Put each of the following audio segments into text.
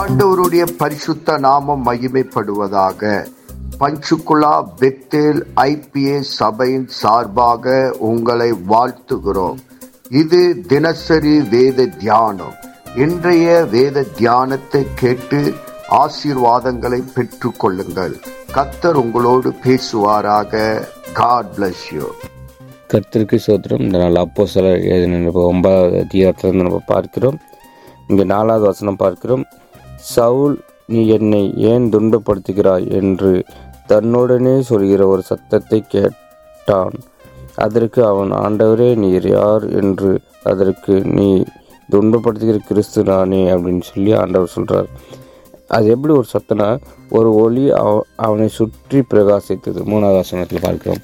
ஆண்டவருடைய பரிசுத்த நாமம் மகிமைப்படுவதாக பஞ்சுகுலா பெத்தேல் ஐபிஏ சபையின் சார்பாக உங்களை வாழ்த்துகிறோம். இது தினசரி வேத தியானம். இன்றைய வேத தியானத்தை கேட்டு ஆசீர்வாதங்களை பெற்றுக் கொள்ளுங்கள் கத்தர் உங்களோடு பேசுவாராக. காட் பிளஸ் யூ கர்த்தருக்கு சோத்திரம். இந்த நாள் அப்போ சில எழுதின ஒன்பதாவது அதிகாரத்திலிருந்து நம்ம பார்க்கிறோம். இங்கே நாலாவது வசனம் பார்க்கிறோம். சவுல் நீ என்னை ஏன் துன்பப்படுத்துகிறாய்? என்று தன்னுடனே சொல்கிற ஒரு சத்தத்தை கேட்டான். அதற்கு அவன் ஆண்டவரே நீர் யார் என்று அதற்கு நீ துன்பப்படுத்துகிற கிறிஸ்து நானே அப்படின்னு சொல்லி ஆண்டவர் சொல்கிறார் அது எப்படி ஒரு சத்தனா ஒரு ஒளி அவ- அவனை சுற்றி பிரகாசித்தது. மூணாவது வசனத்தில் பார்க்கிறோம்.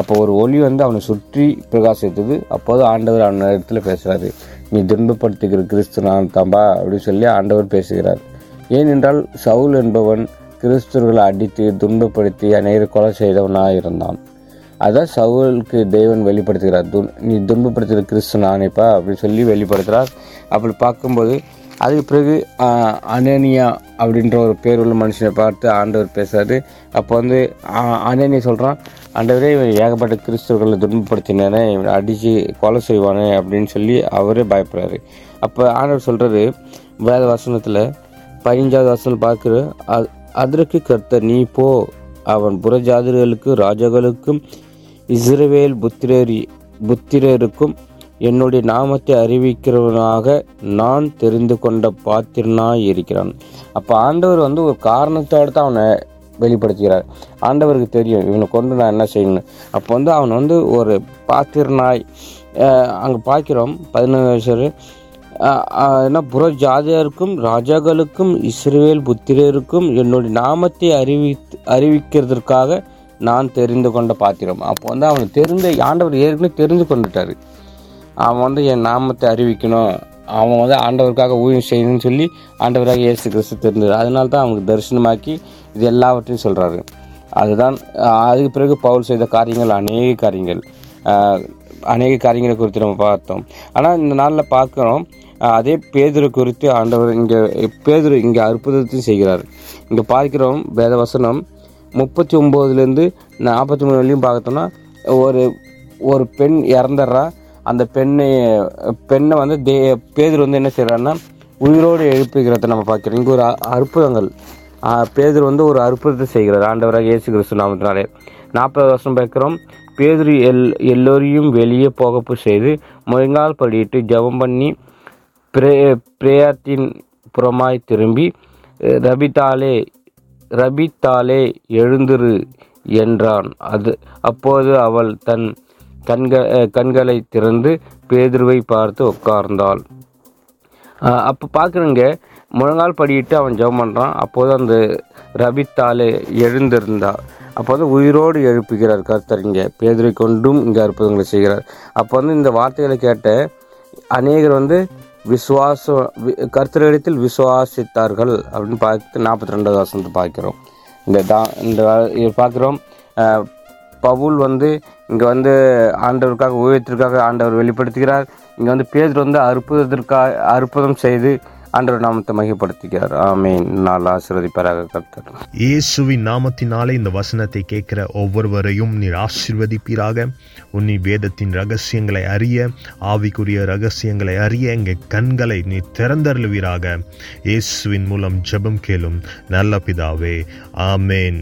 அப்போ ஒரு ஒளி வந்து அவனை சுற்றி பிரகாசித்தது. அப்போது ஆண்டவர் அவன் இடத்துல பேசுகிறாரு. நீ துன்பப்படுத்துகிற கிறிஸ்து நான் தாம்பா அப்படின்னு சொல்லி ஆண்டவர் பேசுகிறார். ஏனென்றால் சவுல் என்பவன் கிறிஸ்துவர்களை அடித்து துன்பப்படுத்தி அநேக கொலை செய்தவனாக இருந்தான். அதான் சவுலுக்கு தேவன் வெளிப்படுத்துகிறார். துன் நீ துன்பப்படுத்துகிற கிறிஸ்து நானேப்பா அப்படின்னு சொல்லி வெளிப்படுத்துகிறார். அப்படி பார்க்கும்போது அதுக்கு பிறகு அனேனியா அப்படின்ற ஒரு பேர் உள்ள மனுஷனை பார்த்து ஆண்டவர் பேசுறாரு. அப்போ வந்து அனேனியா சொல்கிறான் ஆண்டவரே இவன் ஏகப்பட்ட கிறிஸ்துவர்களை துன்பப்படுத்தினானே இவனை அடித்து கொலை செய்வானே அப்படின்னு சொல்லி அவரே பயப்படுறாரு. அப்போ ஆண்டவர் சொல்கிறது வேத வசனத்தில் பதினஞ்சாவது வசனம் பார்க்குற அதற்கு கர்த்தர் நீ போ. அவன் புறஜாதிகளுக்கு ராஜாக்களுக்கும் இஸ்ரவேல் புத்திரரி புத்திரருக்கும் என்னுடைய நாமத்தை அறிவிக்கிறவனாக நான் தெரிந்து கொண்ட பாத்திரனாய் இருக்கிறான். அப்போ ஆண்டவர் வந்து ஒரு காரணத்தோடு தான் அவனை வெளிப்படுத்துகிறார். ஆண்டவருக்கு தெரியும் இவனை கொண்டு நான் என்ன செய்யணும் அப்போ வந்து அவன் வந்து ஒரு பாத்திரனாய் அங்கே பார்க்கிறோம் பதினொன்று வயசு. என்ன புற ஜாதியாருக்கும் ராஜாக்களுக்கும் இஸ்ரேல் புத்திரருக்கும் என்னுடைய நாமத்தை அறிவி அறிவிக்கிறதுக்காக நான் தெரிந்து கொண்ட பாத்திரம். அப்போ வந்து அவன் தெரிந்த ஆண்டவர் ஏற்கனவே தெரிந்து கொண்டுட்டாரு. அவன் வந்து என் நாமத்தை அறிவிக்கணும். அவன் வந்து ஆண்டவருக்காக ஊழியம் செய்யணும்னு சொல்லி ஆண்டவராக இயேசு கிறிஸ்து தெரிந்தது. அதனால தான் அவனுக்கு தரிசனமாக்கி இது எல்லாவற்றையும் சொல்கிறாரு அதுதான் அதுக்கு பிறகு பவுல் செய்த காரியங்கள் அநேக காரியங்கள். அநேக காரியங்களை குறித்து நம்ம பார்த்தோம். ஆனால் இந்த நாளில் பார்க்குறோம் அதே பேதுரு குறித்து ஆண்டவர் இங்கே பேதுரு இங்கே அற்புதத்தையும் செய்கிறார். இங்கே பார்க்கிறோம் வேதவசனம் முப்பத்தி ஒம்போதுலேருந்து நாற்பத்தி மூணு வரையும் பார்த்தோம்னா ஒரு ஒரு பெண் இறந்துடுறா அந்த பெண்ணை பெண்ணை வந்து தே பேதர் வந்து என்ன செய்கிறாருன்னா உயிரோடு எழுப்புகிறத நம்ம பார்க்குறோம். இங்கே ஒரு அற்புதங்கள். பேதர் வந்து ஒரு அற்புதத்தை செய்கிறார். ஆண்டவராக இயேசு கிறிஸ்து நாமத்தினாலே. நாற்பது வருஷம் பார்க்குறோம். பேதர் எல் எல்லோரையும் வெளியே போகப்பு செய்து முழங்கால் படியிட்டு ஜெபம் பண்ணி பிரே பிரேயத்தின் புறமாய் திரும்பி அஹ், ரபித்தாலே ரபித்தாலே எழுந்திரு என்றான். அது அப்போது அவள் தன் கண்க கண்களை திறந்து பேதுருவை பார்த்து உட்கார்ந்தாள். அப்போ பார்க்குறங்க முழங்கால் படியிட்டு அவன் ஜெபம் பண்ணுறான் அப்போது அந்த ரபித்தாலே எழுந்திருந்தா. வந்து உயிரோடு எழுப்புகிறார் கர்த்தர் இங்கே பேதுரை கொண்டும் இங்கே அற்புதங்களை செய்கிறார். அப்போ வந்து இந்த வார்த்தைகளை கேட்ட அநேகர் வந்து விசுவாசம் கர்த்தரிடத்தில் விசுவாசித்தார்கள் அப்படின்னு பார்த்து நாற்பத்தி ரெண்டாவது வசனத்தை பார்க்கிறோம். இந்த தா இந்த பார்க்குறோம். பவுல் வந்து இங்கே வந்து ஆண்டவருக்காக ஊழியத்திற்காக ஆண்டவர் வெளிப்படுத்துகிறார். இங்கே வந்து பேதர் வந்து அற்புதத்திற்காக அற்புதம் செய்து ஆண்டவர் நாமத்தை மகிப்படுத்துகிறார் ஆமீன். நாள் ஆசீர்வதிப்பாராக கர்த்தர். இயேசுவின் நாமத்தினாலே இந்த வசனத்தை கேட்கிற ஒவ்வொருவரையும் நீர் ஆசீர்வதிப்பீராக. உன்னி வேதத்தின் ரகசியங்களை அறிய ஆவிக்குரிய ரகசியங்களை அறிய எங்கள் கண்களை நீ திறந்தருளுவீராக. இயேசுவின் மூலம் ஜெபம் கேளும் நல்ல பிதாவே. ஆமேன்.